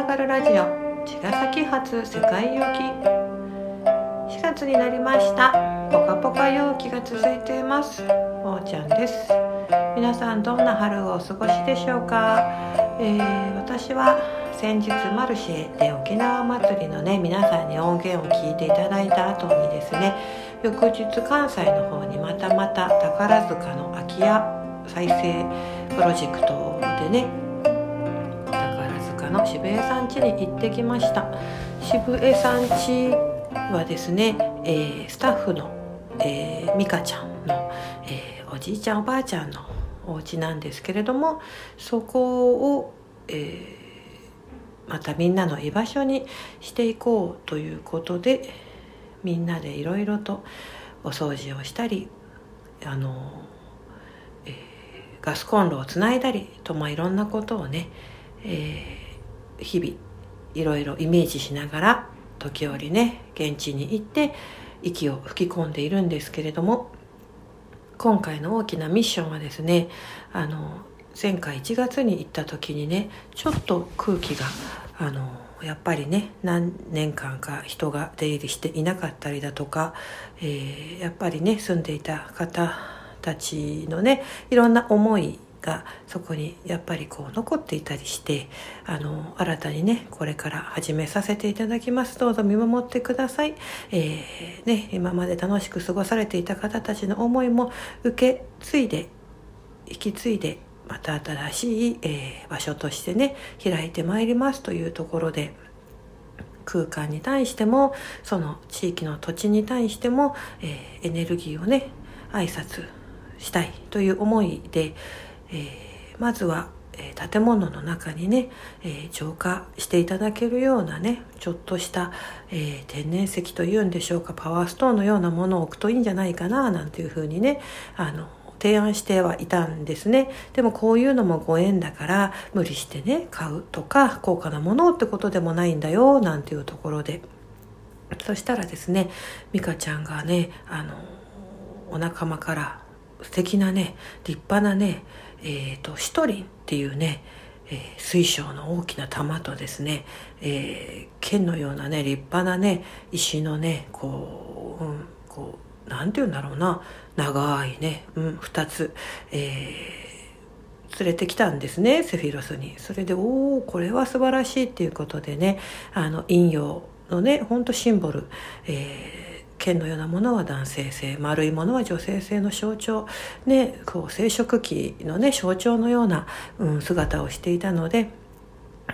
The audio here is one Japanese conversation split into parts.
ながるラジオ茅ヶ崎発世界行き4月になりました。ポカポカ陽気が続いています。おーちゃんです。皆さんどんな春をお過ごしでしょうか、えー、私は先日マルシェで沖縄祭りのね皆さんに音源を聞いていただいた後にですね翌日関西の方にまたまた宝塚の空き家再生プロジェクトでねの渋江さん家に行ってきました。渋江さん家はですね、えー、スタッフの、えー、美香ちゃんの、えー、おじいちゃんおばあちゃんのお家なんですけれどもそこを、えー、またみんなの居場所にしていこうということでみんなでいろいろとお掃除をしたりあの、ー、ガスコンロをつないだりと、まあ、いろんなことをね、えー日々いろいろイメージしながら時折ね現地に行って息を吹き込んでいるんですけれども今回の大きなミッションはですねあの前回1月に行った時にねちょっと空気があのやっぱりね何年間か人が出入りしていなかったりだとか、えー、やっぱりね住んでいた方たちのねいろんな思いがそこにやっぱりこう残っていたりしてあの新たにねこれから始めさせていただきます。どうぞ見守ってください、えー、ね、今まで楽しく過ごされていた方たちの思いも受け継いで引き継いでまた新しい、えー、場所としてね開いてまいります。というところで空間に対してもその地域の土地に対しても、えー、エネルギーをね挨拶したいという思いで、えー、まずは、えー、建物の中にね、えー、浄化していただけるようなねちょっとした、え天然石というんでしょうかパワーストーンのようなものを置くといいんじゃないかななんていうふうにねあの提案してはいたんですね。でもこういうのもご縁だから無理してね買うとか高価なものってことでもないんだよなんていうところで。そしたらですね美香ちゃんがねあのお仲間から素敵なね立派なねえーと、シトリンっていうね、えー、水晶の大きな玉とですね、えー、剣のようなね立派なね石のねこう,、うん、こうなんて言うんだろうな長いね、うん、2つ、えー、連れてきたんですねセフィロスに。それでおおこれは素晴らしいっていうことでねあの陰陽のねほんとシンボル、えー剣のようなものは男性性丸いものは女性性の象徴、ね、こう生殖器の、ね、象徴のような、うん、姿をしていたので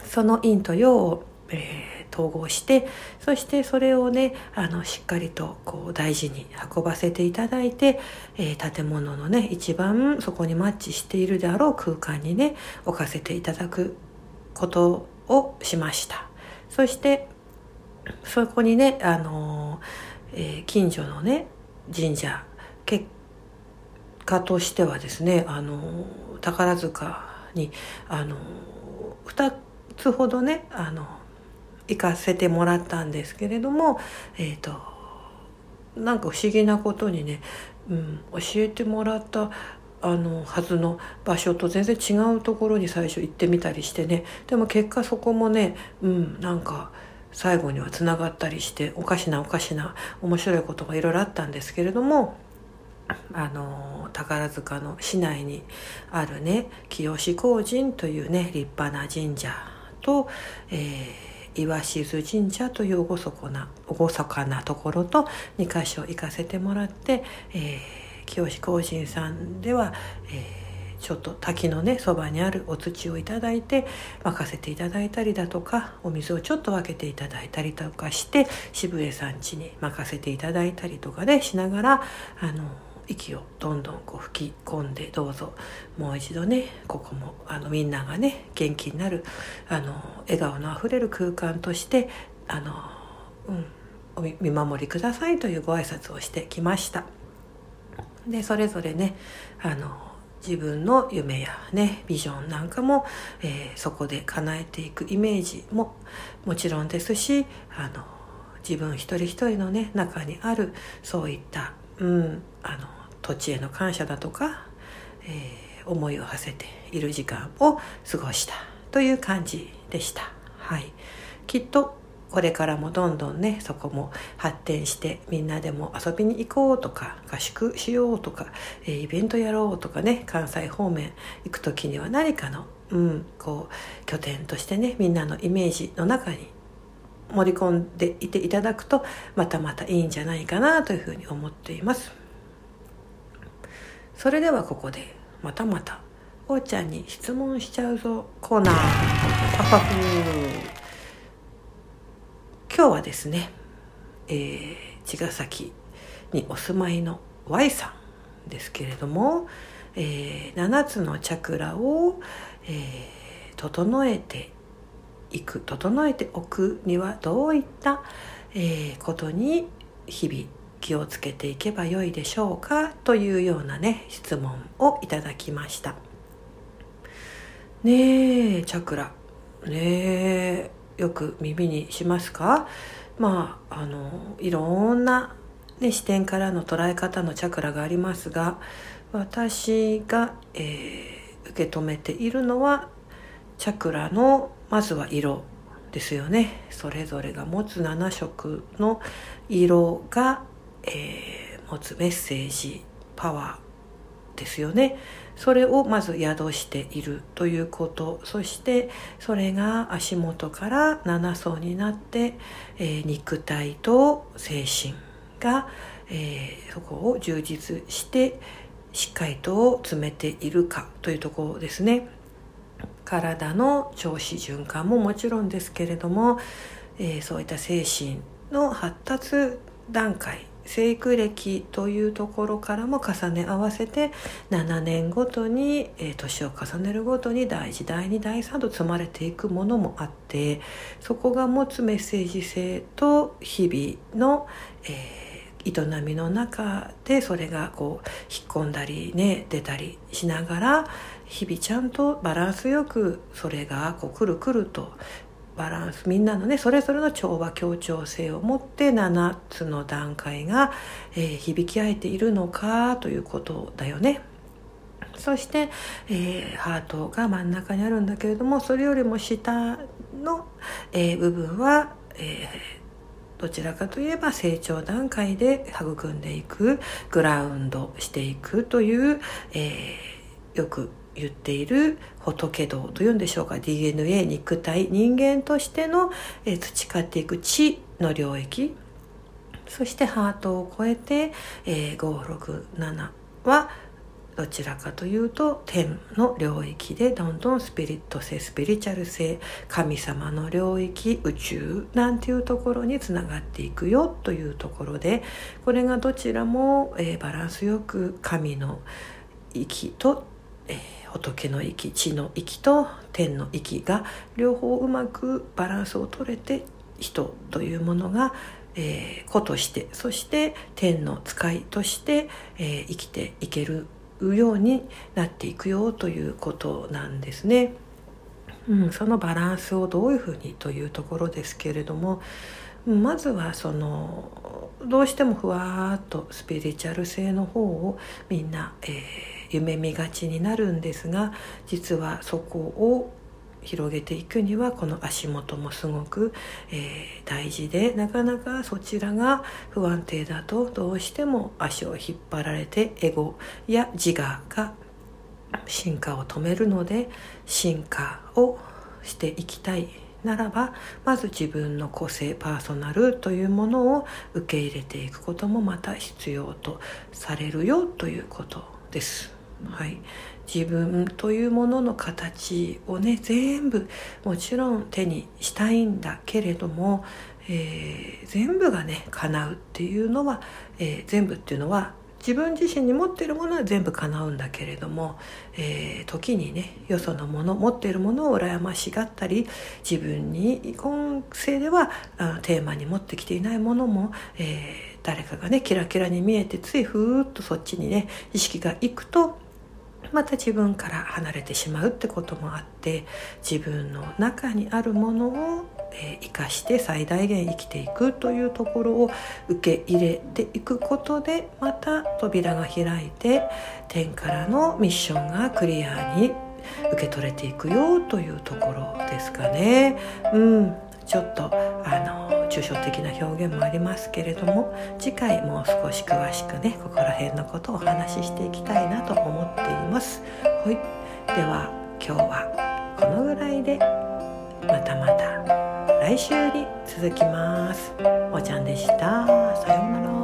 その陰と陽を、えー、統合してそしてそれをねあのしっかりとこう大事に運ばせていただいて、えー、建物のね一番そこにマッチしているであろう空間にね置かせていただくことをしました。そしてそこにねあのーえー、近所のね神社。結果としてはですねあの宝塚にあの2つほどねあの行かせてもらったんですけれどもえっ、ー、となんか不思議なことにね、うん、教えてもらったあのはずの場所と全然違うところに最初行ってみたりしてね。でも結果そこもね、うん、なんか最後にはつながったりしておかしなおかしな面白いことがいろいろあったんですけれどもあの宝塚の市内にあるね清志光神というね立派な神社と、えー、岩静神社という厳かな厳かなところと2か所行かせてもらって、えー、清志光神さんでは、えーちょっと滝のねそばにあるお土をいただいて任せていただいたりだとかお水をちょっと分けていただいたりとかして渋江さん家に任せていただいたりとかでしながらあの息をどんどんこう吹き込んでどうぞもう一度ねここもあのみんながね元気になるあの笑顔のあふれる空間としてあの、うん、お見守りくださいというご挨拶をしてきました。でそれぞれねあの自分の夢やねビジョンなんかも、えー、そこで叶えていくイメージももちろんですしあの自分一人一人のね中にあるそういった、うん、あの土地への感謝だとか、えー、思いを馳せている時間を過ごしたという感じでした。はい、きっとこれからもどんどんねそこも発展してみんなでも遊びに行こうとか合宿しようとか、えー、イベントやろうとかね関西方面行く時には何かの、うん、こう拠点としてねみんなのイメージの中に盛り込んでいていただくとまたまたいいんじゃないかなというふうに思っています。それではここでまたまたおーちゃんに質問しちゃうぞコーナー。パパフ今日はですね、えー、茅ヶ崎にお住まいの Y さんですけれども、えー、7つのチャクラを、えー、整えていく整えておくにはどういった、えー、ことに日々気をつけていけばよいでしょうかというようなね質問をいただきました。ねえチャクラ。ねえ。よく耳にしますか？まああのいろんな、ね、視点からの捉え方のチャクラがありますが私が、えー、受け止めているのはチャクラのまずは色ですよね。それぞれが持つ7色の色が、えー、持つメッセージパワーですよね。それをまず宿しているということそしてそれが足元から7層になって、えー、肉体と精神が、えー、そこを充実してしっかりと詰めているかというところですね。体の調子循環ももちろんですけれども、えー、そういった精神の発達段階生育歴というところからも重ね合わせて7年ごとに、えー、年を重ねるごとに第1第2第3と積まれていくものもあってそこが持つメッセージ性と日々の、えー営みの中でそれがこう引っ込んだりね出たりしながら日々ちゃんとバランスよくそれがこうくるくるとバランスみんなのねそれぞれの調和協調性を持って7つの段階が、えー、響き合えているのかということだよね。そして、えー、ハートが真ん中にあるんだけれどもそれよりも下の、えー、部分は、えー、どちらかといえば成長段階で育んでいくグラウンドしていくという、え、よく言っている仏道というんでしょうか。DNA 肉体人間としての、え培っていく知の領域。そしてハートを超えて、えー、567はどちらかというと天の領域でどんどんスピリット性スピリチュアル性神様の領域宇宙なんていうところにつながっていくよというところでこれがどちらも、えー、バランスよく神の息と、えー仏の息地の息と天の息が両方うまくバランスを取れて人というものが、えー、子としてそして天の使いとして、えー、生きていけるようになっていくよということなんですね。うん、そのバランスをどういうふうにというところですけれどもまずはそのどうしてもふわーっとスピリチュアル性の方をみんな、えー夢見がちになるんですが実はそこを広げていくにはこの足元もすごく、えー、大事でなかなかそちらが不安定だとどうしても足を引っ張られてエゴや自我が進化を止めるので進化をしていきたいならばまず自分の個性パーソナルというものを受け入れていくこともまた必要とされるよということです。はい、自分というものの形をね全部もちろん手にしたいんだけれども、えー、全部がね叶うっていうのは、えー、全部っていうのは自分自身に持ってるものは全部叶うんだけれども、えー、時にねよそのもの持っているものを羨ましがったり自分に今世ではあテーマに持ってきていないものも、えー、誰かがねキラキラに見えてついふーっとそっちにね意識がいくとまた自分から離れてしまうってこともあって自分の中にあるものを、え、生かして最大限生きていくというところを受け入れていくことでまた扉が開いて天からのミッションがクリアに受け取れていくよというところですかね。うんちょっとあの抽象的な表現もありますけれども次回もう少し詳しくねここら辺のことをお話ししていきたいなと思っています。はい、では今日はこのぐらいでまたまた来週に続きます。おちゃんでした。さようなら。